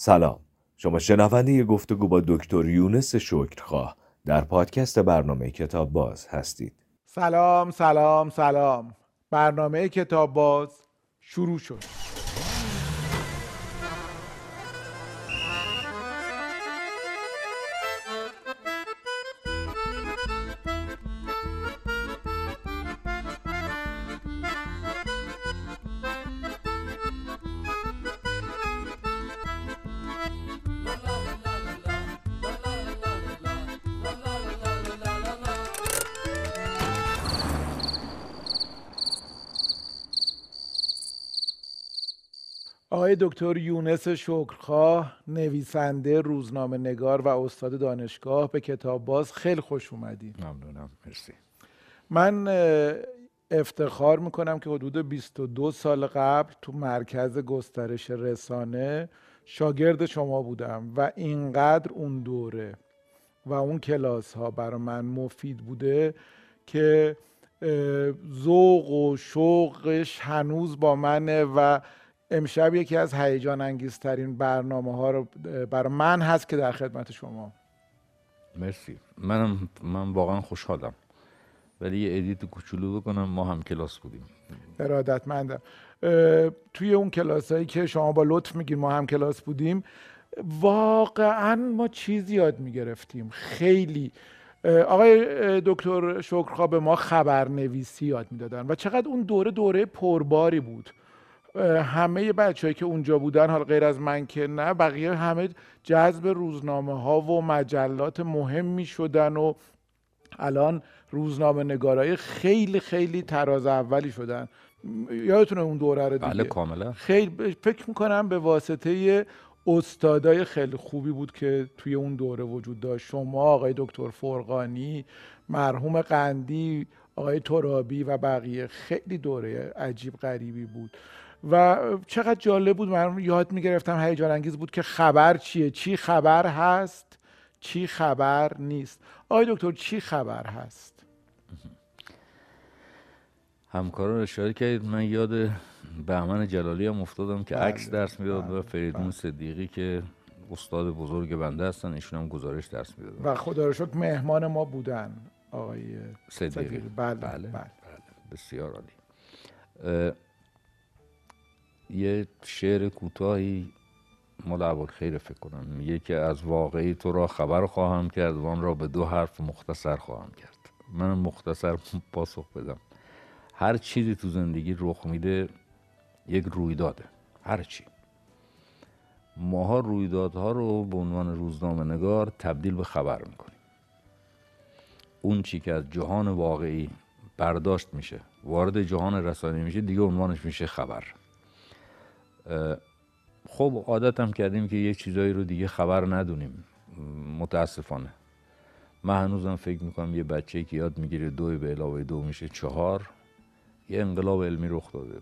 سلام. شما شنونده گفتگو با دکتر یونس شکرخواه در پادکست برنامه کتاب باز هستید. سلام سلام سلام. برنامه کتاب باز شروع شد. دکتر یونس شکرخواه نویسنده روزنامه نگار و استاد دانشگاه به کتاب باز خیلی خوش اومدید ممنونم. مرسی. من افتخار می‌کنم که حدود 22 سال قبل تو مرکز گسترش رسانه شاگرد شما بودم و اینقدر اون دوره و اون کلاس ها برای من مفید بوده که ذوق و شوقش هنوز با منه و امشب یکی از هیجان انگیزترین برنامه ها رو برای من هست که در خدمت شما. مرسی. منم من واقعا خوشحالم. ولی یه edit کوچولو بکنم ما هم کلاس بودیم. ارادتمندم توی اون کلاس هایی که شما با لطف میگین ما هم کلاس بودیم واقعا ما چیزی یاد می‌گرفتیم. خیلی. آقای دکتر شکرخواه به ما خبرنویسی یاد می‌دادن و چقدر اون دوره دوره پرباری بود. همه بچههایی که اونجا بودن حالا غیر از من که نه بقیه همه جذب روزنامه ها و مجلات مهمی شدن و الان روزنامه نگارای خیلی خیلی تراز اولی شدن. یادتونه اون دوره رو دیگه؟ بله کاملا. خیلی فکر می‌کنم به واسطه استادای خیلی خوبی بود که توی اون دوره وجود داشت. شما آقای دکتر فرقانی مرحوم قندی آقای ترابی و بقیه. خیلی دوره عجیب غریبی بود. و چقدر جالب بود من یاد می‌گرفتم هیجان انگیز بود که خبر چیه؟ چی خبر هست؟ چی خبر نیست؟ آقای دکتر چی خبر هست؟ همکاران اشاره کردید. من یاد بهمن جلالی هم افتادم که بله، عکس درس می‌داد بله، و فریدون بله. صدیقی که استاد بزرگ بنده هستن ایشون هم گزارش درس می‌دادن. و خدا رو شکر مهمان ما بودن آقای صدیقی. صدیقی. بله بله بله, بله. بسیار عالی. یه شعر کوتاهی مال ابوالخیر فکر کنم. میگه که از واقعی تو را خبر خواهم کرد و آن را به دو حرف مختصر خواهم کرد. من مختصر پاسخ بدم. هر چیزی تو زندگی رخ میده یک رویداده. هر چی. ماها رویدادها رو به عنوان روزنامه نگار تبدیل به خبر می‌کنیم. اون چی که از جهان واقعی برداشت میشه وارد جهان رسانه میشه دیگه عنوانش میشه خبر. خب عادت هم کردیم که یه چیزایی رو دیگه خبر ندونیم. متاسفانه. من هنوزم فکر می‌کنم یه بچه که یاد می‌گیره دو به علاوه دو میشه چهار. یه انقلاب علمی رخ داده.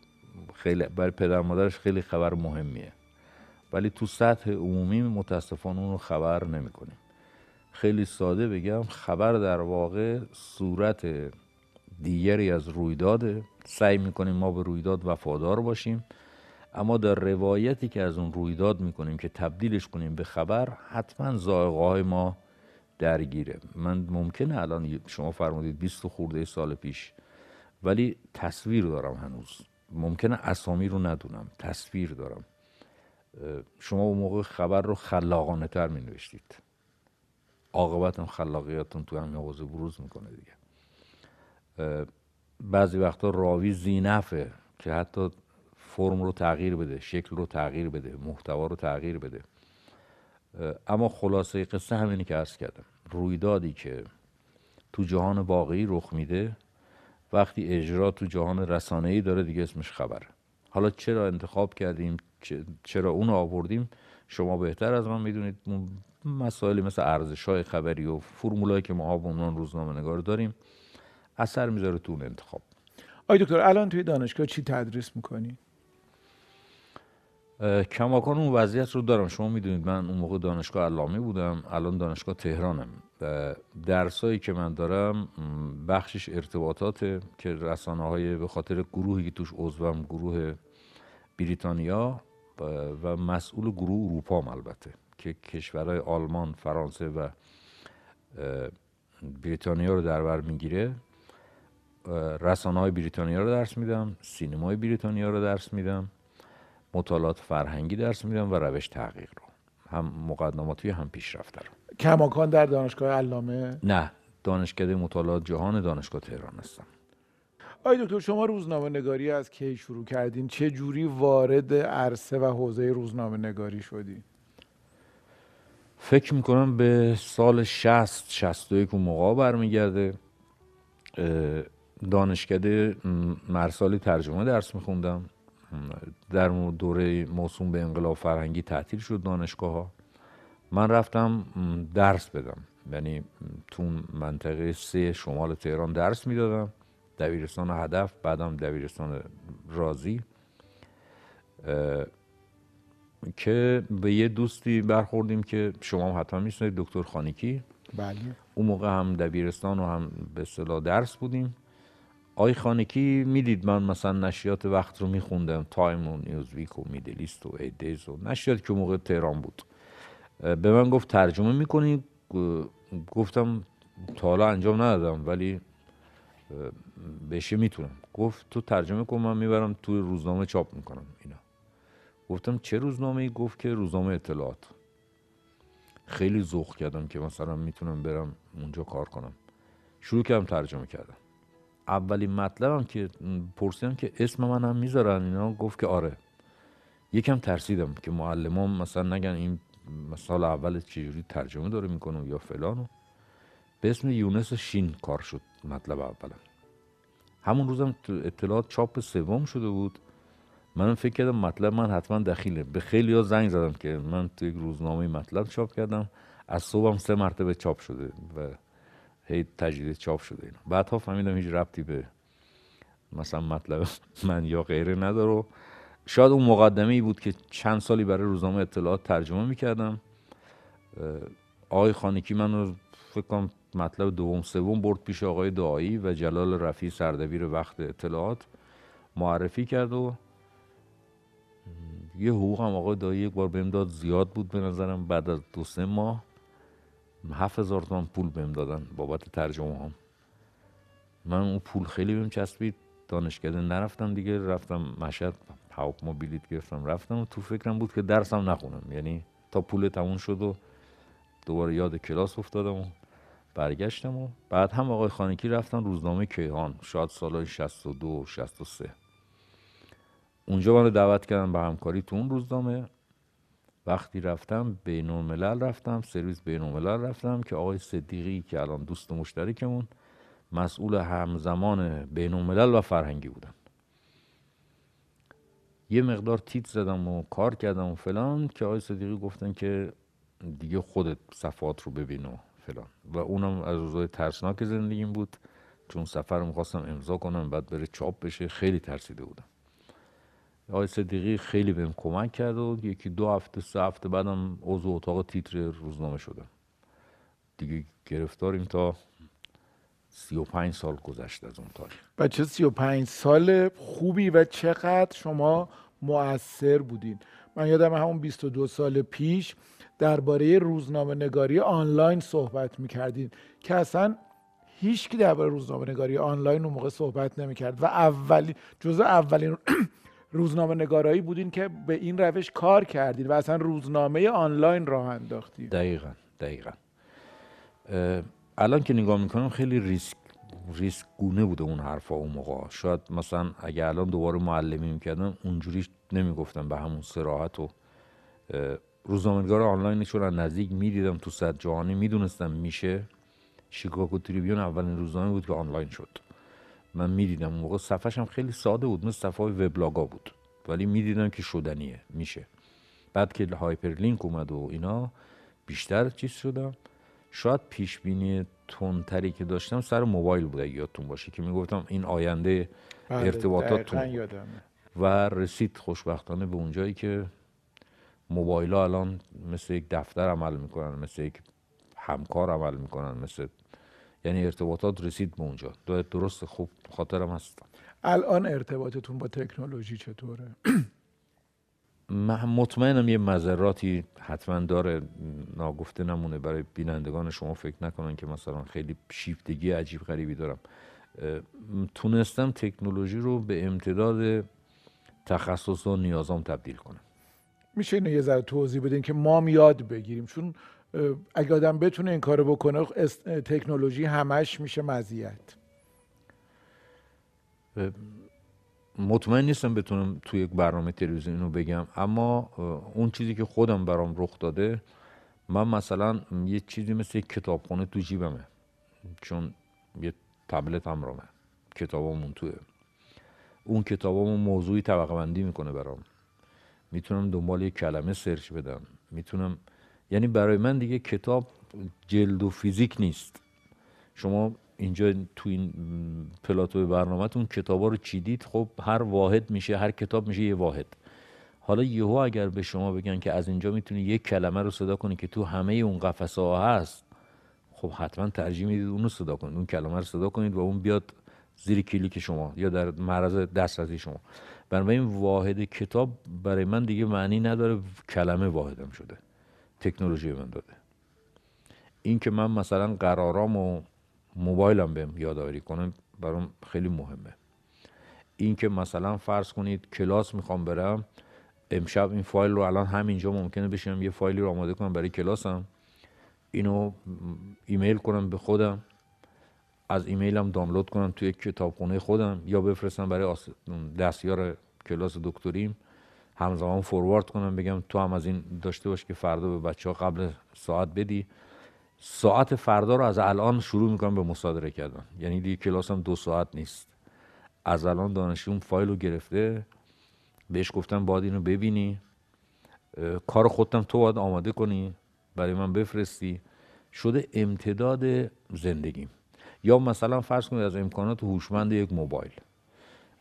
خیلی برای پدر مادرش خیلی خبر مهمیه. ولی تو سطح عمومی متاسفانه اون رو خبر نمی‌کنیم. خیلی ساده بگم خبر در واقع صورت دیگری از رویداده. سعی می‌کنیم ما به رویداد وفادار باشیم. اما در روایتی که از اون رویداد می‌کنیم که تبدیلش کنیم به خبر حتما ذائقه های ما درگیره. من ممکنه الان شما فرمودید 20 خورده سال پیش ولی تصویر دارم هنوز. ممکنه اسامی رو ندونم تصویر دارم. شما اون موقع خبر رو خلاقانه تر می نوشتید عاقبت هم خلاقیتون تو همین حوزه بروز می‌کنه دیگه. بعضی وقتا راوی زینفه که حتی فرم رو تغییر بده شکل رو تغییر بده محتوا رو تغییر بده. اما خلاصه قصه همینی که عرض کردم. رویدادی که تو جهان واقعی رخ میده وقتی اجرا تو جهان رسانه‌ای داره دیگه اسمش خبره حالا چرا انتخاب کردیم؟ چرا اون آوردیم؟ شما بهتر از من می‌دونید. مسائلی مثل ارزش های خبری و فرمولایی که ما به عنوان روزنامه نگار داریم اثر می‌ذاره تو اون انتخاب. آقای دکتر الان توی دانشگاه چی تدریس می‌کنی؟ کماکان اون وضعیت رو دارم. شما می‌دونید من اون موقع دانشگاه علامه بودم الان دانشگاه تهرانم. درسایی که من دارم بخشش ارتباطات که رسانه های به خاطر گروهی که توش عضوم گروه بریتانیا و مسئول گروه اروپا هم البته که کشورهای آلمان فرانسه و بریتانیا رو در بر می‌گیره. رسانه های بریتانیا رو درس میدم سینمای بریتانیا رو درس میدم. مطالعات فرهنگی درس میدم و روش تحقیق رو. هم مقدماتی هم پیشرفته رو. کماکان در دانشگاه علامه؟ نه دانشکده مطالعات جهان دانشگاه تهران هستم. آقای دکتر شما روزنامه نگاری از کی شروع کردین؟ چه جوری وارد عرصه و حوزه روزنامه نگاری شدین فکر می‌کنم به سال 60 61 اون موقع برمیگرده. دانشکده مرسالی ترجمه درس میخوندم. در دوره موسوم به انقلاب فرهنگی تعطیل شد دانشگاه ها من رفتم درس بدم. یعنی تو منطقه سه شمال تهران درس می‌دادم. دبیرستان هدف بعدم دبیرستان رازی که به یه دوستی برخوردیم که شما هم حتما میشنید دکتر خانیکی. بله. اون موقع هم دبیرستان و هم به اصطلاح درس بودیم. آی خانکی می‌دید من مثلا نشریات وقت رو میخوندم؟ تایم و نیوزویک و میدلیست و ایدیز و نشریات که موقع تهران بود. به من گفت ترجمه می‌کنی؟ گفتم تا حالا انجام ندادم ولی بشه می‌تونم. گفت تو ترجمه کن من می‌برم توی روزنامه چاپ می‌کنم اینا. گفتم چه روزنامه ای گفت که روزنامه اطلاعات. خیلی ذوق کردم که مثلا می‌تونم برم اونجا کار کنم. شروع کردم ترجمه کردم اولین مطلبم که پرسیدم که اسم من هم می‌ذارن اینا گفت که آره. یکم ترسیدم که معلمان مثلا نگن این سال اول چجوری ترجمه داره می‌کنه یا فلانو به اسم یونس شین کار شد مطلب اولم. همون روزم اطلاعات چاپ سوم شده بود. من فکر کردم مطلب من حتما دخیله. به خیلی ها زنگ زدم که من تو یک روزنامه مطلب چاپ کردم. از صبحم سه مرتبه چاپ شده و هی تجدید چاپ شده اینا. بعدها فهمیدم هیچ ربطی به مثلا مطلب من یا غیره نداره. شاید اون مقدمه ای بود که چند سالی برای روزنامه اطلاعات ترجمه می‌کردم. آقای خانکی من رو فکر کنم مطلب دوم سوم برد پیش آقای دعایی و جلال رفی سردبیر وقت اطلاعات معرفی کرد و یه حقوق هم آقای دایی یک بار بهم داد زیاد بود به نظرم بعد از دو سه ماه. هفت هزار تومن پول بهم دادن بابت ترجمه هم من اون پول خیلی بهم چسبید. دانشکده نرفتم دیگه رفتم مشهد هواپیما بلیط گرفتم رفتم و تو فکرم بود که درسم نخونم. یعنی تا پول تموم شد و دوباره یاد کلاس افتادم و برگشتم و بعد هم آقای خانکی رفتن روزنامه کیهان شاید سالهای 62 و 63 اونجا من دعوت کردم به همکاری تو اون روزنامه. وقتی رفتم بین الملل رفتم سرویس بین الملل رفتم که آقای صدیقی که الان دوست مشترکمون مسئول همزمان بین الملل و فرهنگی بودن. یه مقدار تیت زدم و کار کردم و فلان که آقای صدیقی گفتن که دیگه خودت صفات رو ببین و فلان. و اونم از روزای ترسناک زندگیم بود. چون سفر رو می‌خواستم امضا کنم بعد بره چاپ بشه. خیلی ترسیده بودم. آقای صدیقی خیلی بهم کمک کرد و یکی دو هفته سه هفته بعدم عضو اتاق تیتر روزنامه شدم. دیگه گرفتاریم تا سی و پنج سال گذشت از اون تاریخ. و چه سی و پنج سال خوبی و چقدر شما مؤثر بودین. من یادم همون 22 سال پیش درباره روزنامه نگاری آنلاین صحبت می‌کردین که اصلا هیچ کی درباره روزنامه نگاری آنلاین اون موقع صحبت نمی‌کرد و اولی جزء اولین روزنامه نگارایی بودین که به این روش کار کردین و اصلا روزنامه آنلاین راه انداختین. دقیقا دقیقا. الان که نگاه می‌کنم خیلی ریسک ریسک گونه بوده اون حرفا اون موقع. شاید مثلا اگه الان دوباره معلمی می‌کردم اونجوری نمی‌گفتم به همون سراحت و روزنامه‌نگار آنلاین چون نزدیک می‌دیدم تو صد جهانی. می‌دونستم میشه. شیکاگو تریبیون اولین روزنامه بود که آنلاین شد. من می‌دیدم اون موقع صفحش هم خیلی ساده بود مثل صفحه وبلاگا بود. ولی می‌دیدم که شدنیه میشه. بعد که هایپرلینک اومد و اینا بیشتر چیز شدم. شاید پیش بینی تندتری که داشتم سر موبایل بود یادتون باشه که می‌گفتم این آینده بله، ارتباطات دقیقاً تو یادمه. و رسید خوشبختانه به اونجایی که موبایل ها الان مثل یک دفتر عمل می‌کنن مثل یک همکار عمل می‌کنن مثل یعنی ارتباطات رسید به اونجا. دو- درست خوب خاطرم هست. الان ارتباطتون با تکنولوژی چطوره؟ مطمئنم یه مذراتی حتما داره. ناگفته نمونه. برای بینندگان شما فکر نکنن که مثلا خیلی شیفتگی عجیب غریبی دارم. تونستم تکنولوژی رو به امتداد تخصص و نیازام تبدیل کنم. میشه اینو یه ذره توضیح بدین که ما یاد بگیریم. چون اگه آدم بتونه این کارو بکنه تکنولوژی همش میشه مزیت. مطمئن نیستم بتونم توی یک برنامه تلویزیونی رو بگم اما اون چیزی که خودم برام رخ داده من مثلا یه چیزی مثل کتابخونه تو جیبمه چون یه تبلت هم رامه کتابامون توه. اون کتابامون موضوعی طبقه بندی می‌کنه برام. می‌تونم دنبال یک کلمه سرچ بدم. می‌تونم یعنی برای من دیگه کتاب جلد و فیزیک نیست. شما اینجا تو این پلاتو برنامهتون کتابا رو چیدید خب هر واحد میشه هر کتاب میشه یه واحد. حالا یهو اگر به شما بگن که از اینجا می‌تونی یک کلمه رو صدا کنی که تو همه اون قفسه ها هست خب حتما ترجیح می‌دید اون رو صدا کنید. اون کلمه رو صدا کنید و اون بیاد زیر کلیک شما یا در معرض دسترسی شما. بنابراین واحد کتاب برای من دیگه معنی نداره کلمه واحدم شده. تکنولوژی من داده. این که من مثلا قرارام و موبایلم بهم یادآوری کنه برام خیلی مهمه. این که مثلا فرض کنید کلاس می‌خوام برم امشب این فایل رو الان همینجا ممکنه بشینم یه فایلی رو آماده کنم برای کلاسم. اینو ایمیل کنم به خودم از ایمیلم دانلود کنم توی کتابخونه خودم یا بفرستم برای دستیار کلاس دکتریم. همزمان فوروارد کنم بگم تو هم از این داشته باش که فردا به بچه ها قبل ساعت بدی. ساعت فردا رو از الان شروع می‌کنم به مصادره کردن. یعنی دیگه کلاسم دو ساعت نیست. از الان دانشجو فایل رو گرفته بهش گفتم باید اینو ببینی. کار خودتم تو باید آماده کنی برای من بفرستی. شده امتداد زندگیم. یا مثلا فرض کنید از امکانات هوشمند یک موبایل.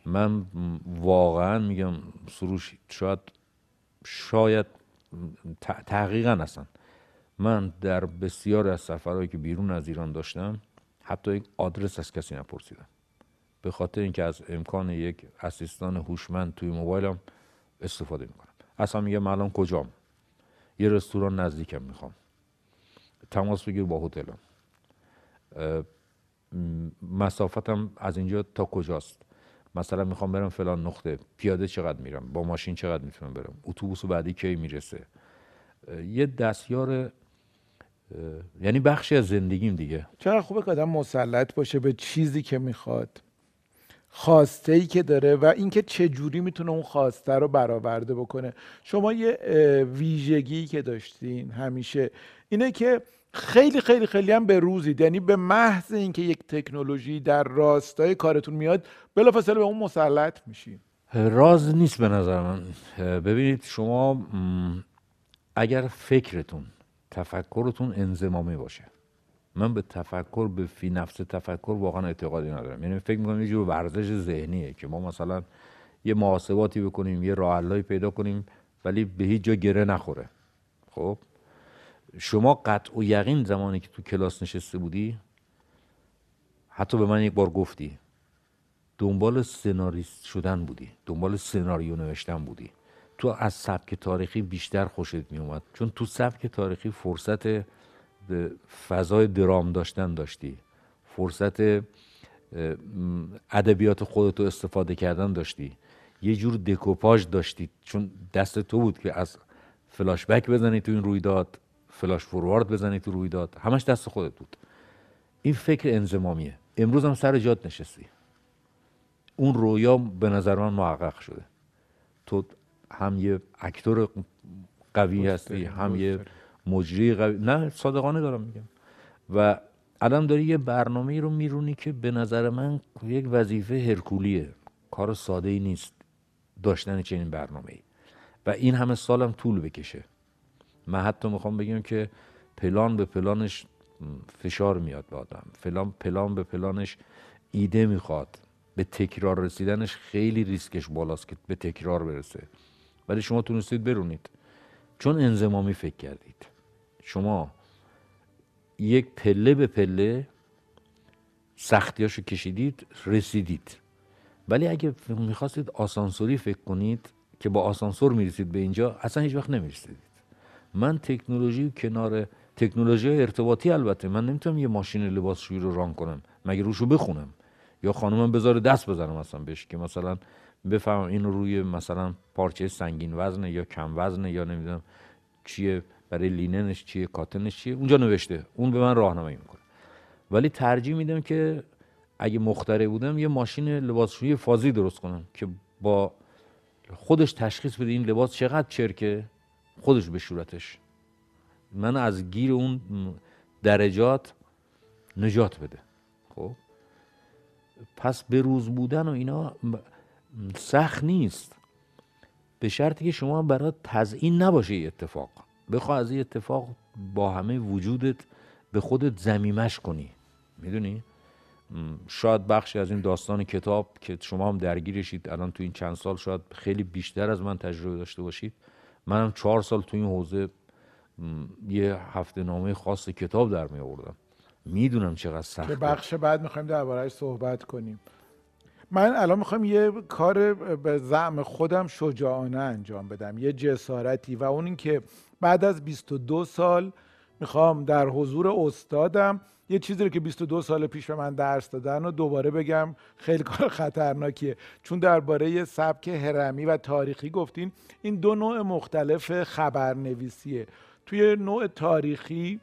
من واقعا میگم سروش شاید شاید تحقیقا هستن من در بسیار از سفرهایی که بیرون از ایران داشتم حتی یک آدرس از کسی نپرسیدم. به خاطر اینکه از امکان یک اسیستان هوشمند توی موبایلم استفاده می‌کنم. اصلا میگم الان کجام؟ یه رستوران نزدیکم می‌خوام. تماس بگیر با هتلم. مسافتم از اینجا تا کجاست؟ مثلا می‌خوام برم فلان نقطه پیاده چقدر میرم؟ با ماشین چقدر می‌تونم برم؟ اتوبوس بعدی کی می‌رسه؟ یه دستیار یعنی بخشی از زندگیم دیگه. چرا خوبه که آدم مسلط باشه به چیزی که می‌خواد خواسته ای که داره و اینکه چه جوری می‌تونه اون خواسته رو برآورده بکنه. شما یه ویژگی که داشتین همیشه اینه که خیلی خیلی خیلی هم به روزید. یعنی به محض اینکه یک تکنولوژی در راستای کارتون میاد بلافاصله به اون مسلط میشین. راز نیست به نظر من. ببینید شما اگر فکرتون تفکرتون انزمامی باشه من به تفکر به فی نفس تفکر واقعا اعتقادی ندارم. یعنی فکر می‌کنم یه جور ورزش ذهنیه که ما مثلا یه محاسباتی بکنیم یه راه پیدا کنیم ولی به هیچ جا گره نخوره. خب؟ شما قطع و یقین زمانی که تو کلاس نشسته بودی؟ حتی به من یک بار گفتی دنبال سناریست شدن بودی دنبال سناریو نوشتن بودی. تو از سبک تاریخی بیشتر خوشت می اومد چون تو سبک تاریخی فرصت فضای درام داشتن داشتی. فرصت ادبیات خودتو استفاده کردن داشتی. یه جور دکوپاژ داشتی چون دست تو بود که از فلاش بک بزنی تو این رویداد. فلاش فوروارد بزنی تو رویداد. همش دست خودت بود. این فکر انزمامیه. امروز هم سر جات نشستی. اون رویا به نظر من محقق شده. تو هم یه اکتور قوی هستی هم یه مجری قوی. نه صادقانه دارم میگم. و الان داری یه برنامه رو میرونی که به نظر من یک وظیفه هرکولیه. کار ساده ای نیست داشتن چنین برنامه ای و این همه سالم طول بکشه. من حتی می‌خوام بگم که پلان به پلانش فشار میاد به آدم. پلان پلان به پلانش ایده می‌خواد. به تکرار رسیدنش خیلی ریسکش بالاست که به تکرار برسه. ولی شما تونستید برونید. چون انزمامی فکر کردید. شما یک پله به پله سختیاشو کشیدید رسیدید. ولی اگه می‌خواستید آسانسوری فکر کنید که با آسانسور می‌رسید به اینجا اصلا هیچ وقت نمی‌رسیدید من تکنولوژی کنار تکنولوژی ارتباطی البته من نمی‌تونم یه ماشین لباسشویی رو ران کنم مگه روشو بخونم؟ یا خانومم بذاره دست بزنم مثلا بهش که مثلا بفهمم این روی مثلا پارچه سنگین وزنه یا کم وزنه یا نمی‌دونم چیه برای لیننش چیه کاتنش چیه؟ اونجا نوشته اون به من راهنمایی می‌کنه. ولی ترجیح میدم که اگه مختره بودم یه ماشین لباسشویی فازی درست کنم که با خودش تشخیص بده این لباس چقدر چرکه. خودش به صورتش. من از گیر اون درجات نجات بده. خب؟ پس به روز بودن و اینا سخت نیست. به شرطی که شما برای تزیین نباشه این اتفاق. بخواه از اتفاق با همه وجودت به خودت زمیمش کنی. می‌دونی؟ شاید بخشی از این داستان کتاب که شما هم درگیرشید الان تو این چند سال شاید خیلی بیشتر از من تجربه داشته باشید. منم چهار سال تو این حوزه یه هفته نامه خاص کتاب در می آوردم. می‌دونم چقدر سخته. که بخش بعد می‌خوایم دربارهش صحبت کنیم. من الان می‌خوام یه کار به زعم خودم شجاعانه انجام بدم یه جسارتی و اون اینکه بعد از 22 سال می‌خوام در حضور استادم یه چیزی رو که 22 سال پیش به من درس دادن و دوباره بگم خیلی کار خطرناکیه. چون درباره سبک هرمی و تاریخی گفتین این دو نوع مختلف خبرنویسیه. توی نوع تاریخی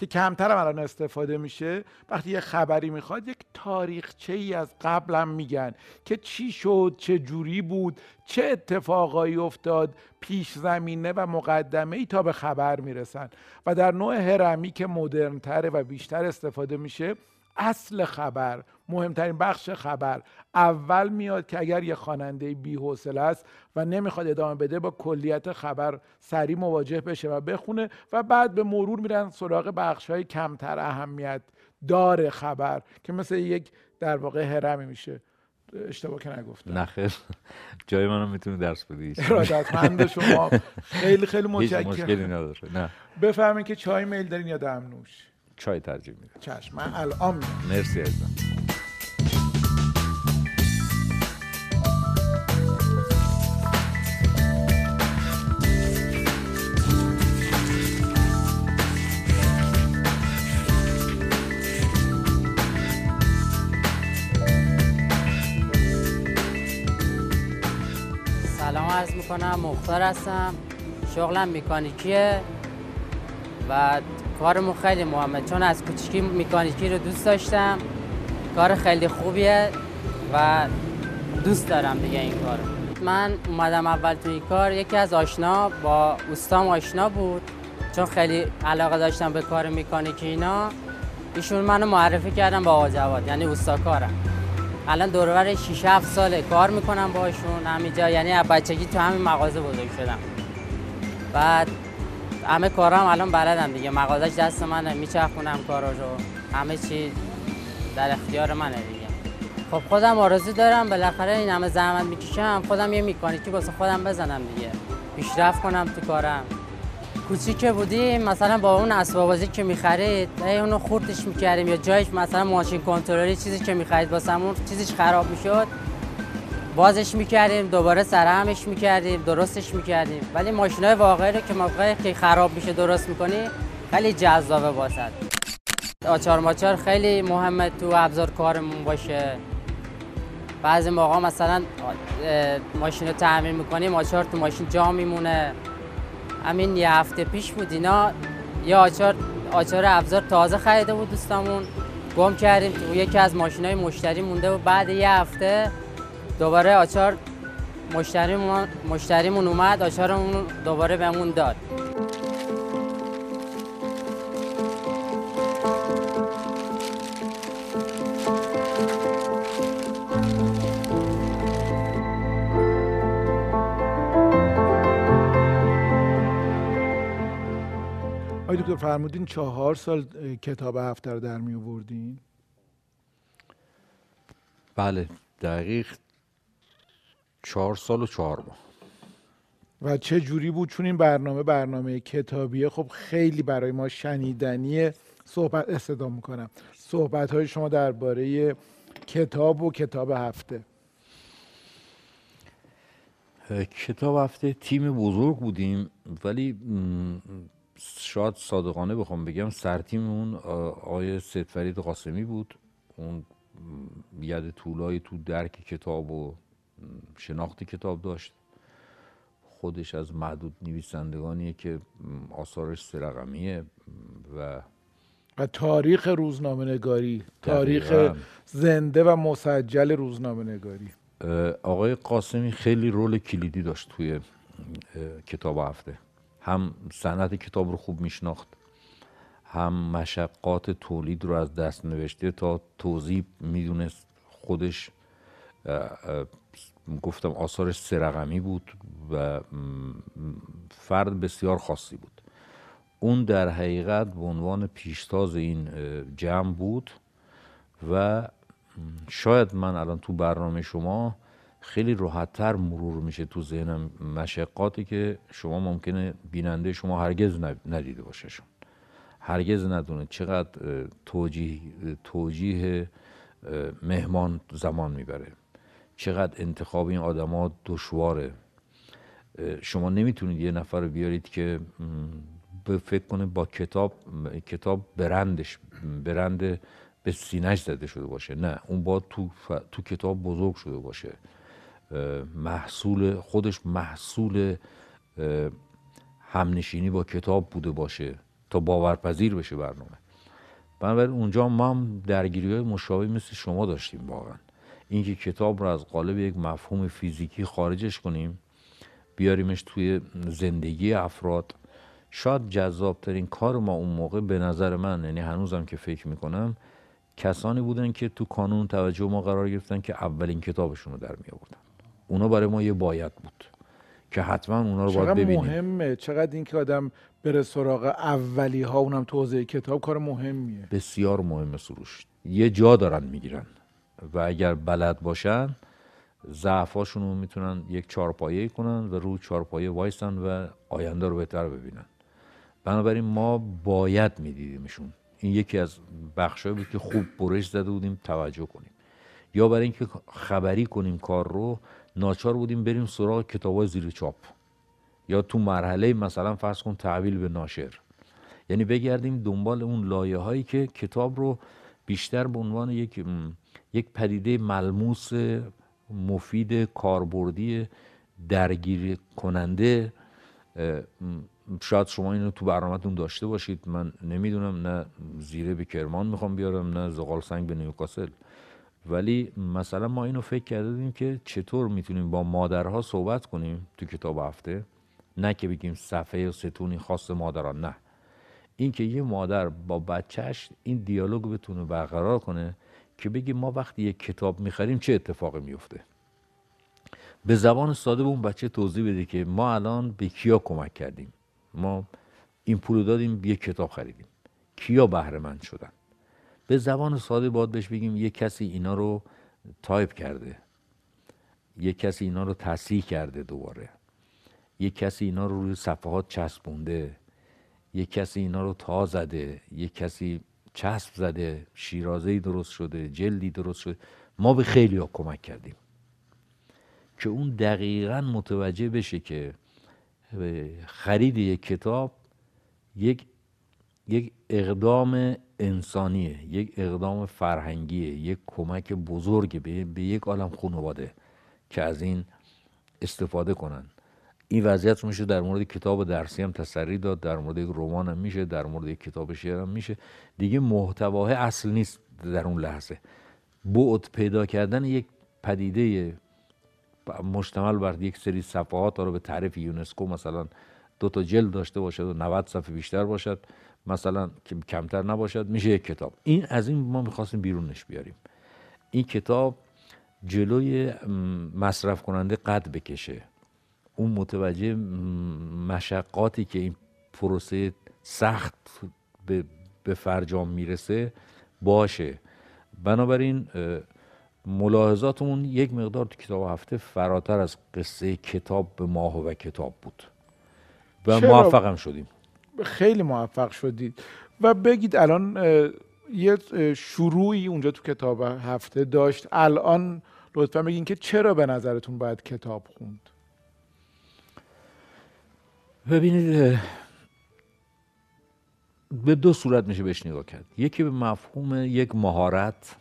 که کمتر الان استفاده میشه وقتی یه خبری می‌خواد یک تاریخچه ای از قبلم میگن که چی شد چه جوری بود چه اتفاقایی افتاد پیش زمینه و مقدمه ای تا به خبر می‌رسن. و در نوع هرمی که مدرنتره و بیشتر استفاده میشه اصل خبر مهمترین بخش خبر. اول میاد که اگر یه خواننده بی‌حوصله است و نمی‌خواد ادامه بده با کلیت خبر سریع مواجه بشه و بخونه و بعد به مرور میرن سراغ بخش های کمتر اهمیت داره خبر که مثل یک در واقع هرمی میشه. اشتباه که نگفتم. نه خیر جای منو می‌تونی درس بدی. ارادتمند شما. خیلی خیلی متشکرم. مشکلی نداره. نه. بفهمین که چای میل دارین یا دمنوش چای ترجیح میدم. چشم. من الان میدم مرسی عزیزم. می‌کنم مختار هستم. شغلم میکانیکیه و کارمون خیلی مهمه چون از کوچیکی میکانیکی رو دوست داشتم. کار خیلی خوبیه و دوست دارم دیگه این کار من اومدم اول تو این کار یکی از آشنا با استام آشنا بود چون خیلی علاقه داشتم به کار میکانیکی اینا. ایشون منو معرفی کردم با آقا یعنی استا کارم. الان دورور 6 7 ساله. کار می‌کنم باشون. همینجا یعنی از بچگی تو همین مغازه بزرگ شدم. بعد همه کارام الان بلدم دیگه. مغازش دست منه. میچرخونم کارا رو همه چی در اختیار منه دیگه. خب خودم آرزو دارم. بالاخره این همه زحمت می‌کشم. خودم یه میکانیکی واسه خودم بزنم دیگه. پیشرفت کنم تو کارم. کوچیک بودیم مثلا با اون اسباب بازی که می‌خرید اونو خورتش می‌کردیم یا جایش مثلا ماشین کنترلی چیزی که می‌خرید واسمون چیزیش خراب می‌شد بازش می‌کردیم دوباره سرهمش می‌کردیم درستش می‌کردیم. ولی ماشین های واقعی رو که موقعی که خراب میشه درست می‌کنی خیلی جذابه واسد آچار ماچار خیلی مهمه تو ابزار کارمون باشه. بعضی موقع مثلا ماشین رو تعمیر می‌کنیم آچار تو ماشین جا میمونه. همین یه هفته پیش بود اینا یه آچار آچار ابزار تازه خریده بود دوستامون. گم کردیم تو یکی از ماشین های مشتری مونده و بعد یه هفته دوباره آچار مشتریمون مشتریمون اومد آچارمون دوباره بهمون داد. فرمودین چهار سال کتاب هفته رو در می آوردین؟ بله دقیق چهار سال و چهار ماه. و چه جوری بود؟ چون این برنامه برنامه کتابیه خب خیلی برای ما شنیدنی صحبت استدا می‌کنم. صحبت های شما درباره کتاب و کتاب هفته. کتاب هفته تیم بزرگ بودیم ولی شاید صادقانه بخوام بگم سرتیممون آقای سید قاسمی بود. اون ید طولایی تو درک کتاب و شناخت کتاب داشت. خودش از معدود نویسندگانیه که آثارش سرقمیه و و تاریخ روزنامه نگاری تاریخ زنده و مسجل روزنامه نگاری. آقای قاسمی خیلی رول کلیدی داشت توی کتاب هفته. هم صنعت کتاب رو خوب میشناخت هم مشقات تولید رو از دست نوشته تا توضیح می‌دونست خودش گفتم آثارش سرقمی بود و فرد بسیار خاصی بود. اون در حقیقت به عنوان پیشتاز این جمع بود و شاید من الان تو برنامه شما خیلی راحتتر مرور میشه تو ذهنم مشقاتی که شما ممکنه بیننده شما هرگز ندیده باشهشون هرگز ندونه چقدر توجیه, توجیه مهمان زمان می‌بره. چقدر انتخاب این آدما دشواره. شما نمی‌تونید یه نفر رو بیارید که به فکر کنه با کتاب کتاب برندش برند به سینش زده شده باشه. نه اون با تو, تو کتاب بزرگ شده باشه. محصول خودش محصول همنشینی با کتاب بوده باشه تا باورپذیر بشه برنامه. بنابراین اونجا ما هم درگیری های مشابه مثل شما داشتیم واقعا. اینکه کتاب رو از قالب یک مفهوم فیزیکی خارجش کنیم بیاریمش توی زندگی افراد. شاید جذابترین کار ما اون موقع به نظر من یعنی هنوزم که فکر می‌کنم کسانی بودن که تو کانون توجه ما قرار گرفتن که اولین کتابشون رو در می آوردن اونا برای ما یه باید بود که حتما اونا رو باید ببینیم. مهمه. چقدر اینکه آدم بره سراغ اولی ها اونم توضیح کتاب کار مهمیه. بسیار مهمه سروش. یه جا دارن می‌گیرن و اگر بلد باشن ضعفاشون رو می‌تونن یک چارپایه کنن و رو چارپایه وایسن و آینده رو بهتر ببینن. بنابراین ما باید میدیدیمشون. این یکی از بخشهایی بود که خوب برش زده بودیم توجه کنیم. یا برای اینکه خبری کنیم کار رو ناچار بودیم بریم سراغ کتاب زیر چاپ. یا تو مرحله مثلا فرض کن تحویل به ناشر. یعنی بگردیم دنبال اون لایه هایی که کتاب رو بیشتر به عنوان یک یک پدیده ملموس مفید کاربردی درگیر کننده شاید شما اینو تو برنامهتون داشته باشید. من نمی‌دونم نه زیره به کرمان می‌خوام بیارم نه زغال سنگ به نیوکاسل. ولی مثلا ما اینو فکر کرده که چطور می‌تونیم با مادرها صحبت کنیم تو کتاب هفته؟ نه که بگیم صفحه و ستونی خاص مادران نه. اینکه یه مادر با بچهش این دیالوگ بتونه برقرار کنه که بگیم ما وقتی یک کتاب می‌خریم چه اتفاقی میفته به زبان ساده به اون بچه توضیح بده که ما الان به کیا کمک کردیم؟ ما این پول دادیم یه کتاب خریدیم. کیا بهره مند شدن؟ به زبان ساده باید بهش بگیم یه کسی اینا رو تایپ کرده. یه کسی اینا رو تصحیح کرده دوباره. یه کسی اینا رو روی صفحات چسبونده. یه کسی اینا رو تا زده. یه کسی چسب زده. شیرازهی درست شده. جلدی درست شده. ما به خیلی ها کمک کردیم. که اون دقیقا متوجه بشه که خرید یک کتاب یک یک اقدام انسانیه یک اقدام فرهنگیه یک کمک بزرگ به, به یک عالم خانواده که از این استفاده کنن. این وضعیت میشه در مورد کتاب درسی هم تسری داد در مورد یک رمان هم میشه در مورد یک کتاب شعر هم میشه. دیگه محتواه اصل نیست در اون لحظه. بعد پیدا کردن یک پدیده مشتمل بر یک سری صفحات رو به تعریف یونسکو مثلا دو تا جلد داشته باشد و 90 صفحه بیشتر باشد. مثلا کمتر نباشد میشه یک کتاب. این از این ما می‌خواستیم بیرونش بیاریم. این کتاب جلوی مصرف کننده قد بکشه. اون متوجه مشقاتی که این پروسه سخت به, به فرجام می‌رسه باشه. بنابراین ملاحظاتمون یک مقدار تو کتاب هفته فراتر از قصه کتاب به ماه و کتاب بود. و موفقم شدیم. خیلی موفق شدید. و بگید الان یه شروعی اونجا تو کتاب هفته داشت. الان لطفا بگین که چرا به نظرتون باید کتاب خوند؟ ببینید به دو صورت میشه بهش نگاه کرد. یکی به مفهوم یک مهارت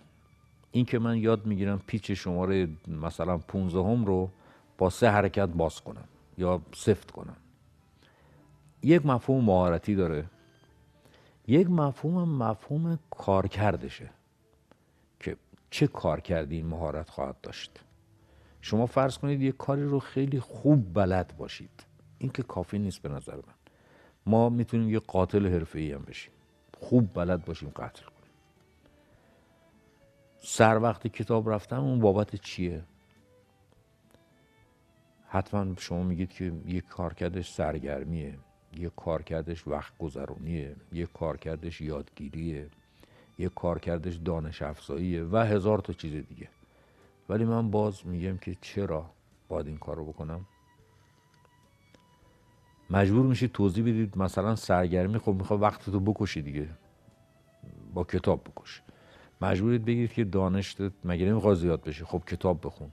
این که من یاد می‌گیرم پیچ شماره مثلا 15 هم رو با سه حرکت باز کنم یا سفت کنم. یک مفهوم مهارتی داره. یک مفهوم مفهوم کارکردشه که چه کار کردی این مهارت خواهد داشت. شما فرض کنید یک کاری رو خیلی خوب بلد باشید. این که کافی نیست به نظر من. ما می‌تونیم یه قاتل حرفه‌ای هم بشیم. خوب بلد باشیم قتل کنیم. سر وقت کتاب رفتن اون بابت چیه؟ حتما شما میگید که یک کارکردش سرگرمیه. یک کارکردش وقت گذرونیه یک کارکردش یادگیریه یک کارکردش دانش افزاییه و هزار تا چیز دیگه. ولی من باز میگم که چرا باید این کار رو بکنم؟ مجبور میشید توضیح بدید مثلا سرگرمی خب می‌خواد وقت تو بکشی دیگه. با کتاب بکش. مجبورید بگید که دانش مگه نمی‌خواد زیاد بشه. خب کتاب بخون.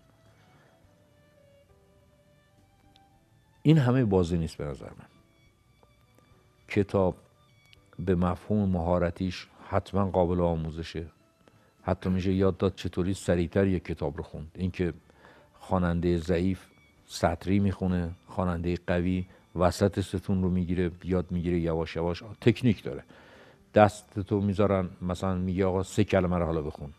این همه بازی نیست به نظر من. کتاب به مفهوم مهارتیش حتما قابل آموزشه. حتی میشه یاد داد چطوری سریعتر یک کتاب رو خوند. اینکه خواننده ضعیف سطری می‌خونه خواننده قوی وسط ستون رو می‌گیره یاد می‌گیره یواش یواش تکنیک داره. دست تو می‌ذارن مثلا میگه آقا سه کلمه رو حالا بخون.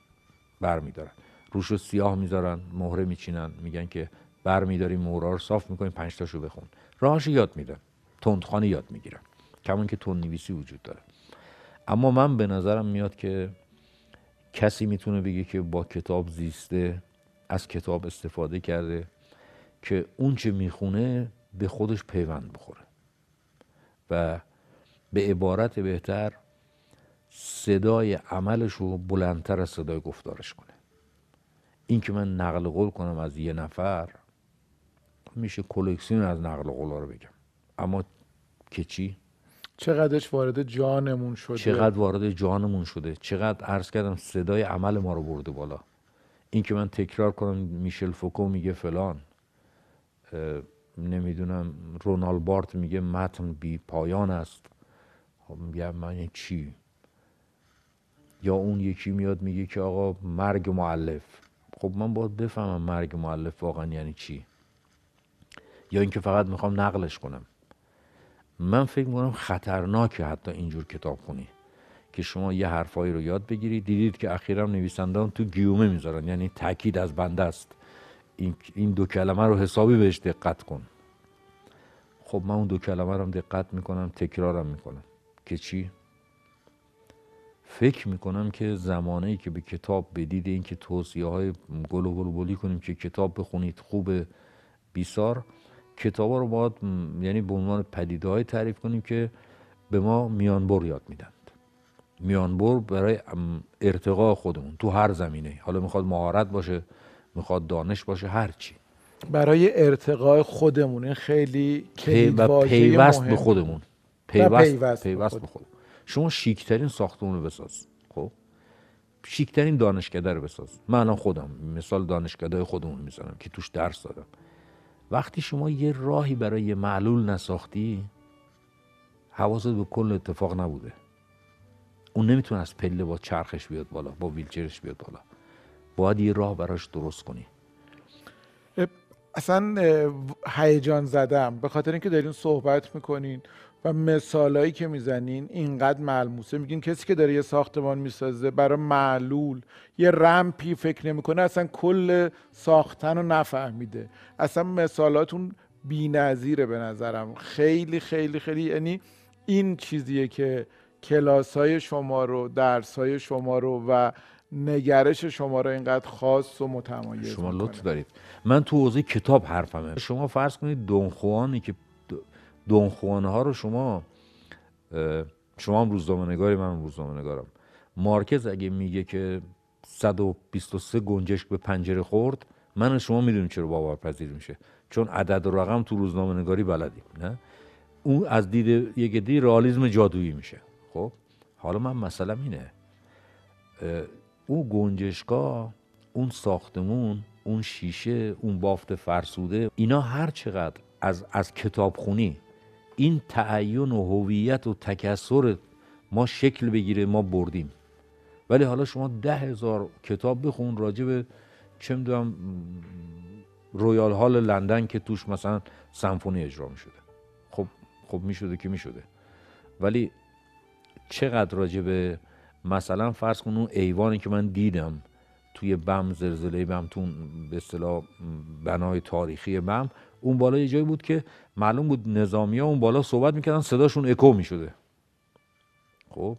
بر میدارن. روش رو سیاه می‌ذارن مهره میچینن. میگن که بر میداریم مهره رو صاف می‌کنیم پنج تاشو بخون. راهش یاد میدن. تندخانه یاد می‌گیرن. کمون که تند نویسی وجود داره. اما من به نظرم میاد که کسی می‌تونه بگه که با کتاب زیسته از کتاب استفاده کرده که اون چه می‌خونه به خودش پیوند بخوره. و به عبارت بهتر صدای عملش رو بلندتر از صدای گفتارش کنه. این که من نقل قول کنم از یه نفر میشه کلکسیون از نقل قول رو بگم. اما که چی؟ چقدرش وارد جانمون شده؟ چقدر وارد جانمون شده؟ چقدر عرض کردم صدای عمل ما رو برده بالا. این که من تکرار کنم میشل فوکو میگه فلان نمی‌دونم رونال بارت میگه متن بی پایان است. خب میگم من چی؟ یا اون یکی میاد میگه که آقا مرگ معلف خب من باید بفهمم مرگ معلف واقعا یعنی چی؟ یا اینکه فقط می‌خوام نقلش کنم. من فکر می‌کنم خطرناکه حتی اینجور کتاب خونی. که شما یه حرفایی رو یاد بگیرید دیدید که اخیرا نویسندان تو گیومه می‌ذارن. یعنی تاکید از بنده است. این دو کلمه رو حسابی بهش دقت کن. خب من اون دو کلمه رو دقت می‌کنم تکرارم می‌کنم. که چی؟ فکر می‌کنم که زمانه ای که به کتاب بدید این که توصیه های گل و بلی کنیم که کتاب بخونید خوب بیسار. کتاب رو باید یعنی به عنوان پدیده های تعریف کنیم که به ما میانبر یاد میدند. میانبر برای ارتقاء خودمون تو هر زمینه حالا می‌خواد مهارت باشه می‌خواد دانش باشه هر چی. برای ارتقاء خودمون این خیلی و پیوست به خودمون. پیوست, پیوست, به خودمون. شما شیکترین ساختمون رو بساز خب؟ شیکترین دانشکده رو بساز. من الان خودم مثال دانشکده خودمون می‌زنم که توش درس دادم. وقتی شما یه راهی برای یه معلول نساختی حواست به کل اتفاق نبوده. اون نمی‌تونه از پله با چرخش بیاد بالا با ویلچرش بیاد بالا. باید یه راه براش درست کنی. اصلا هیجان زدم. به خاطر اینکه دارین صحبت می‌کنین. و مثالایی که می‌زنین اینقدر ملموسه. میگین کسی که داره یه ساختمان می‌سازه برای معلول یه رمپی فکر نمی‌کنه اصلا کل ساختن رو نفهمیده. اصلا مثالاتون نظیره به نظرم. خیلی خیلی خیلی یعنی این چیزیه که کلاس های شما رو درس های شما رو و نگرش شما رو اینقدر خاص و متمایز شما لطف دارید. من تو حوزه کتاب حرفمه. شما فرض کنید دونخوانی که دونخوانه ها رو شما شما هم روزنامه نگاری من هم روزنامه نگارم مارکز اگه میگه که 123 گنجشک به پنجره خورد من شما می‌دونیم چرا باورپذیر میشه. چون عدد و رقم تو روزنامه نگاری بلدیم نه؟ اون از دید یک دی رئالیسم جادویی میشه. خب؟ حالا من مثلا اینه. اون گنجشگاه اون ساختمون اون شیشه اون بافت فرسوده اینا هر چقدر از, از کتابخونی این تعین و هویت و تکسر ما شکل بگیره ما بردیم. ولی حالا شما ده هزار کتاب بخون راجع به چه می‌دونم رویال هال لندن که توش مثلا سمفونی اجرا می شده خب خب می شده که می شده ولی چقدر راجع به مثلا فرض کن ایوانی که من دیدم توی بم زلزله بم تو به اصطلاح بنای تاریخی بم اون بالا یه جایی بود که معلوم بود نظامی ها اون بالا صحبت می‌کردن صداشون اکو می‌شده. خب؟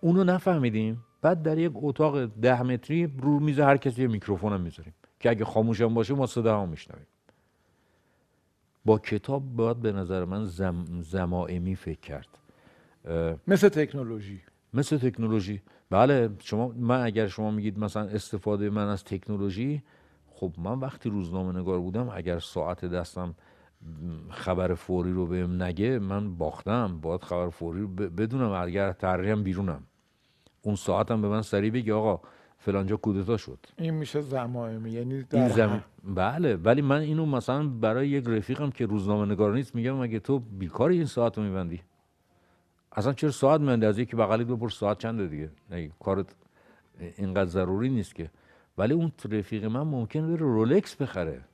اونو نفهمیدیم. بعد در یک اتاق ده متری رو میز هر کسی یه میکروفون هم می‌ذاریم که اگه خاموشم باشه ما صدا هم میشنویم. با کتاب باید به نظر من زم زمائمی فکر کرد. مثل تکنولوژی. مثل تکنولوژی. بله شما من اگر شما میگید مثلا استفاده من از تکنولوژی خب من وقتی روزنامه نگار بودم اگر ساعت دستم خبر فوری رو بهم نگه من باختم باید خبر فوری رو بدونم اگر تحریرم بیرونم. اون ساعتم به من سریع بگی آقا فلانجا کودتا شد. این میشه زمائمی یعنی در زم... بله ولی من اینو مثلا برای یک رفیقم که روزنامه نگار نیست میگم مگه تو بیکار این ساعت رو میبندی. اصلا چرا ساعت میبندی از یکی بغلی بپرس ساعت چنده دیگه؟ کارت اینقدر ضروری نیست که. ولی اون رفیق من ممکن بره رولکس بخره.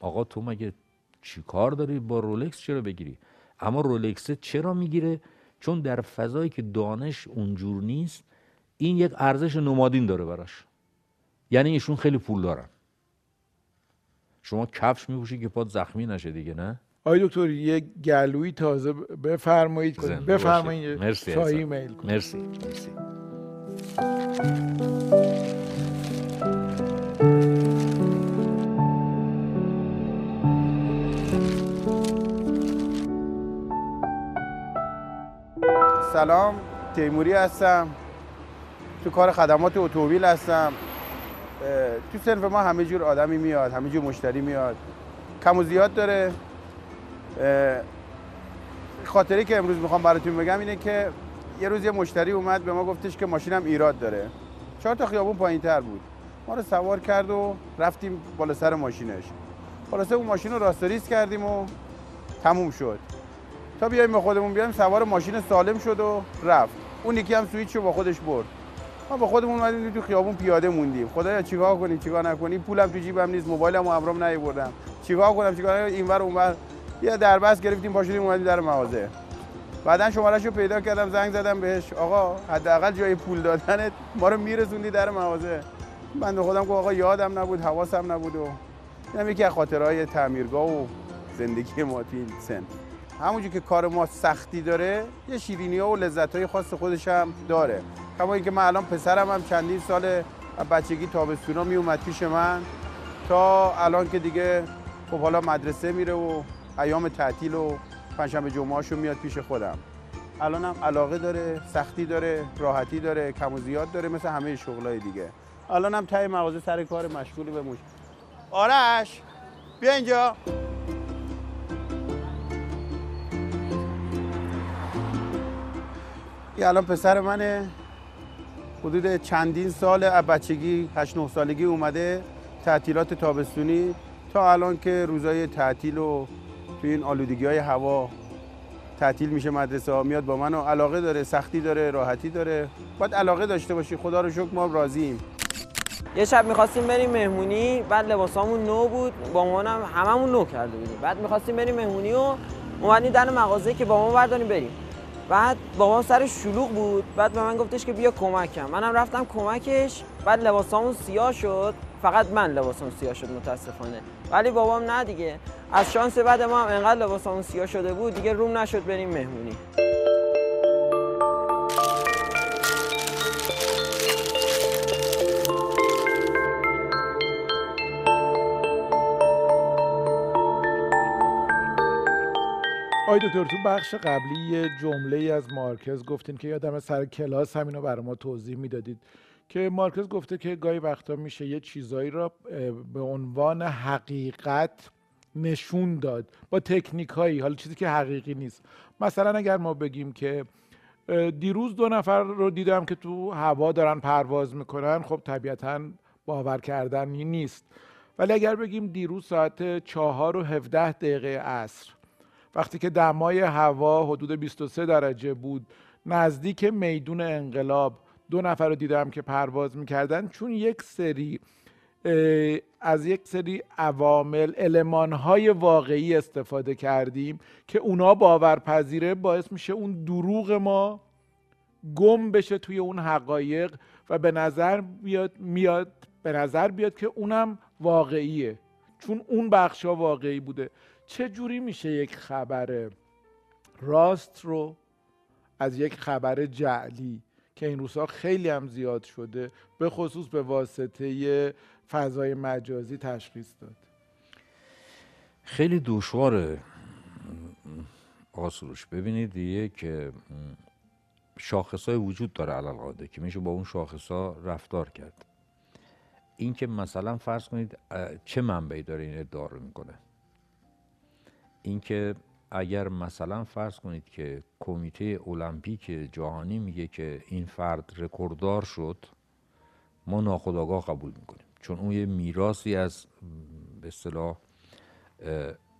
آقا تو مگه چی کار داری با رولکس؟ چرا بگیری؟ اما رولکس چرا می‌گیره؟ چون در فضایی که دانش اونجور نیست این یک ارزش نمادین داره براش. یعنی ایشون خیلی پول دارن. شما کفش میپوشی که پاد زخمی نشه دیگه نه؟ آقای دکتر یک گلوی تازه بفرمایید بفرمایید. مرسی میل مرسی مرسی. سلام تیموری هستم. تو کار خدمات اتومبیل هستم. تو سنف ما همه جور آدمی میاد همه جور مشتری میاد. کم و زیاد داره. خاطری که امروز می‌خوام براتون بگم اینه که یه روز یه مشتری اومد به ما گفتش که ماشینم ایراد داره. چهار تا خیابون پایین تر بود. ما رو سوار کرد و رفتیم بالا سر ماشینش. خلاصه اون ماشین رو راستریس کردیم و تموم شد. تا بیایم به خودمون بیایم سوار ماشین سالم شد و رفت. اون یکی هم سویچ رو با خودش برد. ما با خودمون اومدیم تو خیابون پیاده موندیم. خدایا چیکار کنیم چیکار نکنیم پولم تو جیبم نیست موبایلم و امرام نیوردم چیکار کنم؟ چیکار؟ اینور اونور. یه دربست گرفتیم پاشدیم اومدیم در مغازه. بعدا شمارش رو پیدا کردم زنگ زدم بهش. آقا حداقل جای پول دادنت. ما رو میرسوندی در مغازه. من خودم گفت آقا یادم نبود حواسم نبود و اینم یکی از خاطرهای تعمیرگاه و زندگی ما تو این سن. همونجور که کار ما سختی داره یه شیرینی ها و لذت های خاص خودش هم داره. کما اینکه من الان پسرم هم چندین سال بچگی تابستونا می اومد پیش من تا الان که دیگه خب حالا مدرسه میره و ایام تعطیل و پنجشنبه جمعهاشو میاد پیش خودم. الان هم علاقه داره سختی داره راحتی داره کم و زیاد داره مثل همه شغلای دیگه. الان هم تای مغازه سر کار مشغول به موش. آرش بیا اینجا. این الان پسر منه. حدود چندین سال بچگی 8 9 سالگی اومده تعطیلات تابستونی تا الان که روزای تعطیل و توی این آلودگی های هوا تعطیل میشه مدرسه ها میاد با من و علاقه داره سختی داره راحتی داره. باید علاقه داشته باشی خدا رو شکر ما راضییم یه شب می‌خواستیم بریم مهمونی بعد لباسامون نو بود. با مامانم هممون نو کرده بودیم. بعد می‌خواستیم بریم مهمونی و اومدیم در مغازه که با ما برداریم بریم. بعد بابام سر شلوغ بود. بعد به من گفتش که بیا کمکم. منم رفتم کمکش. بعد لباسامون سیاه شد. فقط من لباسم سیاه شد متاسفانه. ولی بابام نه دیگه. از شانس بعد ما هم انقدر لباسمون سیاه شده بود دیگه روم نشد بریم مهمونی. آی دکتر تو بخش قبلی یه جمله از مارکز گفتین که یادم سر کلاس همینو برای ما توضیح می‌دادید. که مارکز گفته که گاهی وقتا میشه یه چیزایی را به عنوان حقیقت نشون داد با تکنیک هایی حالا چیزی که حقیقی نیست. مثلا اگر ما بگیم که دیروز دو نفر رو دیدم که تو هوا دارن پرواز می‌کنن خب طبیعتا باور کردنی نیست. ولی اگر بگیم دیروز ساعت چهار و هفده دقیقه عصر وقتی که دمای هوا حدود 23 درجه بود نزدیک میدون انقلاب دو نفر رو دیدم که پرواز می‌کردن. چون یک سری از یک سری عوامل المانهای واقعی استفاده کردیم که اونا باورپذیره باعث میشه اون دروغ ما گم بشه توی اون حقایق و به نظر بیاد میاد به نظر بیاد که اونم واقعیه. چون اون بخشا واقعی بوده. چه جوری میشه یک خبر راست رو از یک خبر جعلی که این روزها خیلی هم زیاد شده به خصوص به واسطه فضای مجازی تشخیص داد. خیلی دشواره آسروش. ببینید یک شاخص های وجود داره علالقاده که میشه با اون شاخص ها رفتار کرد. این که مثلا فرض کنید چه منبعی داره این ادعا رو می‌کنه؟ اینکه اگر مثلا فرض کنید که کمیته المپیک جهانی میگه که این فرد رکورددار شد ما ناخودآگاه قبول می‌کنیم. چون اون یه میراثی از به اصطلاح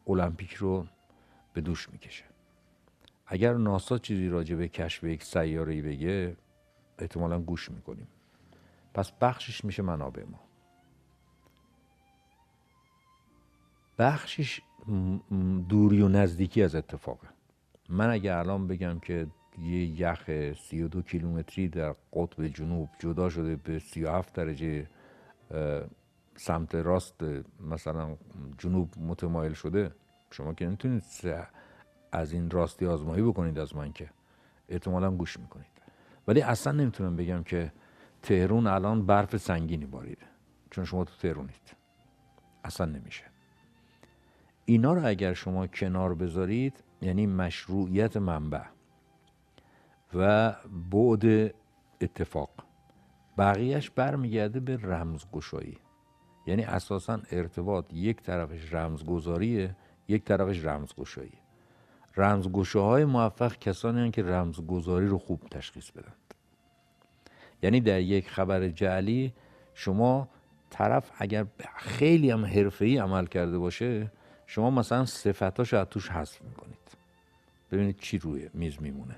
المپیک رو به دوش می‌کشه. اگر ناسا چیزی راجع به کشف یک سیاره بگه احتمالا گوش می‌کنیم. پس بخشش میشه منابع ما. بخشش دوری و نزدیکی از اتفاقه. من اگر الان بگم که یه یخ 32 کیلومتری در قطب جنوب جدا شده به 37 درجه سمت راست مثلا جنوب متمایل شده شما که نمی‌تونید از این راستی آزمایی بکنید از من که احتمالا گوش می‌کنید. ولی اصلا نمی‌تونم بگم که تهرون الان برف سنگینی باریده چون شما تو تهرونید اصلا نمیشه. اینا رو اگر شما کنار بذارید یعنی مشروعیت منبع و بعد اتفاق بقیهش برمیگرده به رمزگشایی. یعنی اساسا ارتباط یک طرفش رمزگذاریه یک طرفش رمزگشایی. رمزگشاهای موفق کسانی هستند که رمزگذاری رو خوب تشخیص بدند یعنی در یک خبر جعلی شما طرف اگر خیلی هم حرفه‌ای عمل کرده باشه شما مثلا صفتاش از توش حذف می‌کنید. ببینید چی روی میز میمونه.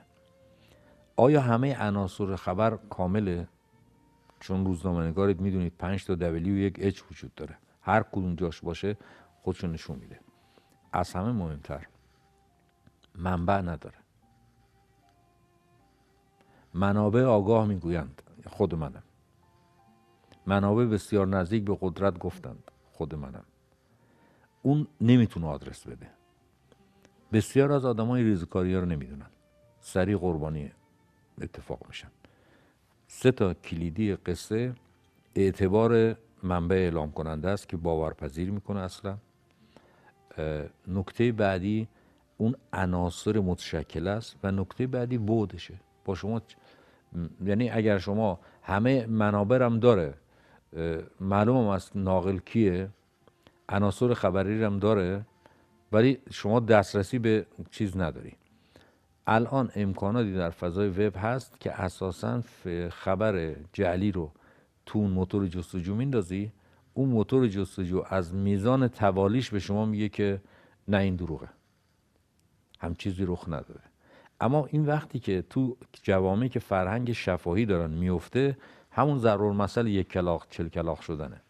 آیا همه عناصر خبر کامله؟ چون روزنامه نگارید می‌دونید 5 تا دبلی و یک اچ وجود داره. هر کدوم جاش باشه خودشو نشون میده. از همه مهمتر منبع نداره. منابع آگاه می‌گویند خود منم. منابع بسیار نزدیک به قدرت گفتند خود منم. اون نمی‌تونه آدرس بده. بسیار از آدمای ریزکاری رو نمی‌دونن. سریع قربانی اتفاق میشن. سه تا کلیدی قصه اعتبار منبع اعلام کننده است که باورپذیر می‌کنه اصلا. نکته بعدی اون عناصر متشکل است و نکته بعدی بودشه با شما یعنی اگر شما همه منابع هم داره معلوم است ناقل کیه. عناصر خبری هم داره ولی شما دسترسی به چیز نداری. الان امکاناتی در فضای وب هست که اساسا خبر جعلی رو تو اون موتور جستجو میندازی. اون موتور جستجو از میزان توالیش به شما میگه که نه این دروغه. هم چیزی رخ نداره. اما این وقتی که تو جوامعی که فرهنگ شفاهی دارن میفته همون ضرور مسئله یک کلاق چل کلاق شدنه.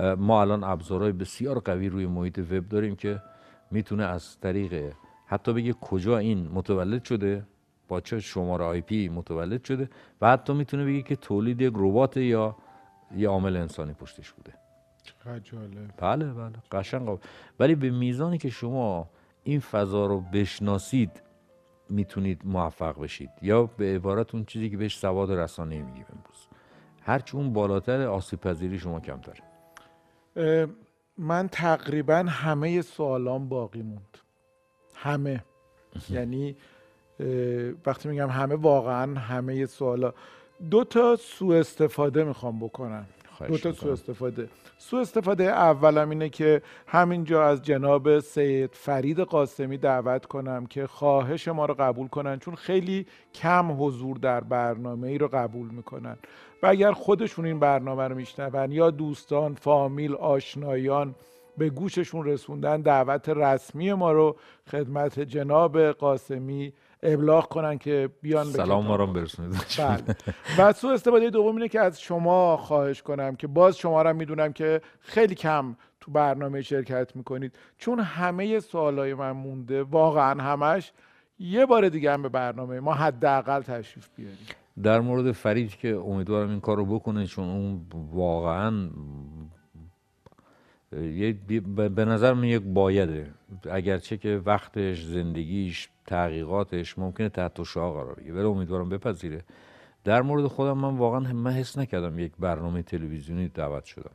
ما الان ابزارهای بسیار قوی روی محیط وب داریم که می‌تونه از طریق حتی بگه کجا این متولد شده با چه شماره آی پی متولد شده و حتی می‌تونه بگه که تولید یک ربات یا یه عامل انسانی پشتش بوده. جالب. بله بله قشنگ ولی به میزانی که شما این فضا رو بشناسید می‌تونید موفق بشید. یا به عبارت اون چیزی که بهش سواد رسانه میگیم امروز. هرچی اون بالاتر آسیب پذیری شما کمتره. من تقریبا همه سوالام باقی موند. همه. یعنی وقتی میگم همه واقعا همه سوالا. دو تا سوء استفاده می‌خوام بکنم. خواهش دو تا. سوء استفاده سوء استفاده اولم اینه که همینجا از جناب سید فرید قاسمی دعوت کنم که خواهش ما رو قبول کنن چون خیلی کم حضور در برنامه ای رو قبول می‌کنن و اگر خودشون این برنامه رو میشنون یا دوستان فامیل آشنایان به گوششون رسوندن دعوت رسمی ما رو خدمت جناب قاسمی ابلاغ کنن که بیان سلام ما رو برسونید. بله. و سوء استفاده دوم اینه که از شما خواهش کنم که باز شما رو هم می‌دونم که خیلی کم تو برنامه شرکت می‌کنید. چون همه سوالای من مونده واقعا همش. یه بار دیگه هم به برنامه ما حداقل تشریف بیارید در مورد فرید که امیدوارم این کار رو بکنه چون اون واقعا به نظر من یک بایده. اگرچه که وقتش زندگیش تحقیقاتش ممکنه تحت شعا قرار بگیره ولی امیدوارم بپذیره. در مورد خودم من واقعا من حس نکردم یک برنامه تلویزیونی دعوت شدم.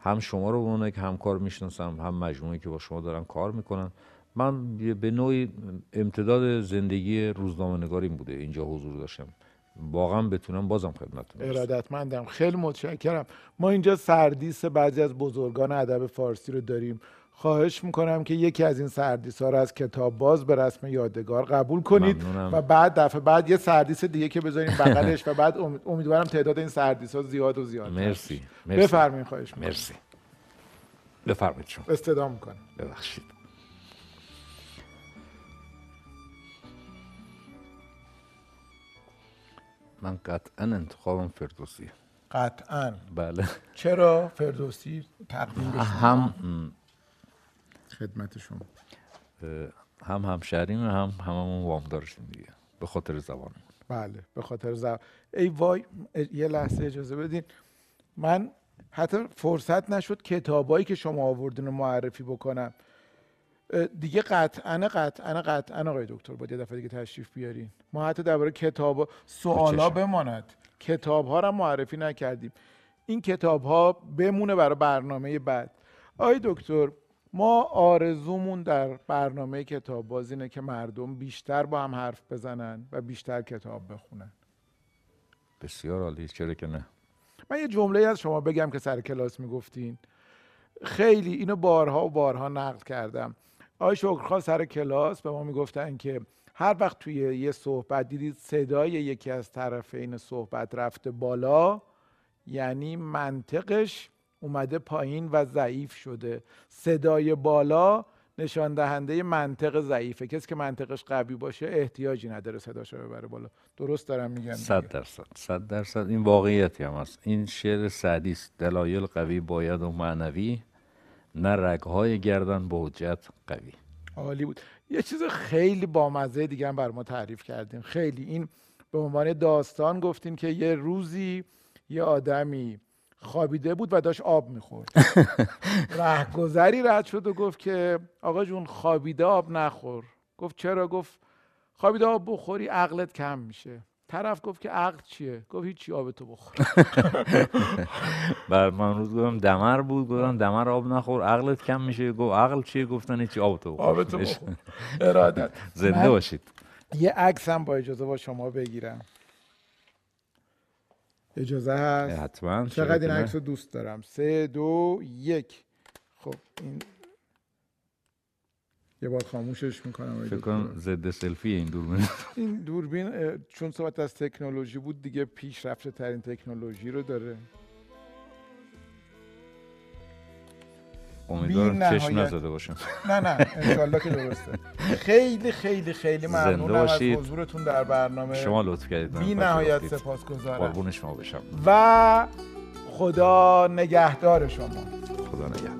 هم شما رو عنوان یک همکار می‌شناسم هم مجموعه که با شما دارن کار می‌کنن. من به نوعی امتداد زندگی روزنامه نگاریم بوده اینجا حضور داشتم. واقعا بتونم بازم خدمتتون. ارادتمندم. خیلی متشکرم. ما اینجا سردیس بعضی از بزرگان ادب فارسی رو داریم. خواهش می‌کنم که یکی از این سردیس ها رو از کتاب باز به رسم یادگار قبول کنید ممنونم. و بعد دفعه بعد یه سردیس دیگه که بذاریم بغلش و بعد امید- امیدوارم تعداد این سردیس ها زیاد و زیاد مرسی مرسی. بفرمایید خواهش می‌کنم. مرسی. بفرمایید شما. استدام می‌کنم. ببخشید. من قطعا انتخابم فردوسی. قطعا. بله. چرا فردوسی تقدیم؟ هم خدمت شما. اه، هم همشهریم هم هممون وام داشتیم دیگه. به خاطر زبان. بله به خاطر زب... ای وای یه لحظه اجازه بدین. من حتی فرصت نشد کتابایی که شما آوردین رو معرفی بکنم. دیگه قطعا قطعا قطعا آقای دکتر باید یه دفعه دیگه تشریف بیارین. ما حتی درباره کتاب سوالا چشم. بماند. کتاب ها رو هم معرفی نکردیم. این کتاب ها بمونه برای برنامه بعد. آقای دکتر ما آرزومون در برنامه کتاب باز اینه که مردم بیشتر با هم حرف بزنن و بیشتر کتاب بخونن. بسیار عالی چرا که نه؟ من یه جمله از شما بگم که سر کلاس می‌گفتین. خیلی اینو بارها و بارها نقل کردم. آقای شکرخواه سر کلاس به ما می‌گفتن که هر وقت توی یه صحبت دیدید صدای یکی از طرفین صحبت رفته بالا یعنی منطقش اومده پایین و ضعیف شده. صدای بالا نشان دهنده منطق ضعیفه. کسی که منطقش قوی باشه احتیاجی نداره صداشو ببره بالا. درست دارم میگم دیگه. صد درصد. صد درصد. این واقعیتی هم هست. این شعر سعدی است. دلایل قوی باید و معنوی نه رگهای گردن به حجت قوی. عالی بود. یه چیز خیلی بامزه دیگه هم بر ما تعریف کردین خیلی. این به عنوان داستان گفتین که یه روزی یه آدمی خوابیده بود و داشت آب می‌خورد. رهگذری رد شد و گفت که آقا جون خوابیده آب نخور. گفت چرا؟ گفت خوابیده آب بخوری عقلت کم میشه. طرف گفت که عقل چیه؟ گفت هیچی آبتو بخور. بعد من روز گفتم دمر بود گفتم دمر آب نخور عقلت کم میشه. گفت عقل چیه؟ گفتن هیچی آب تو بخور. آبتو بخور. ارادت. زنده باشید. یه عکس هم با اجازه با شما بگیرم. اجازه هست؟ حتما چرا چقدر این؟ عکس رو دوست دارم؟ سه دو یک. خب این یه بار خاموشش می‌کنم فکر. کنم ضد سلفی این دوربین این دوربین چون صحبت از تکنولوژی بود دیگه پیشرفته ترین تکنولوژی رو داره امیدوارم چشم. نزده باشم نه نه انشالله که درسته خیلی خیلی خیلی ممنونم از. حضورتون در برنامه شما لطف کردید بی نهایت. سپاسگزارم قربون شما بشم و خدا نگهدار شما خدا نگهدار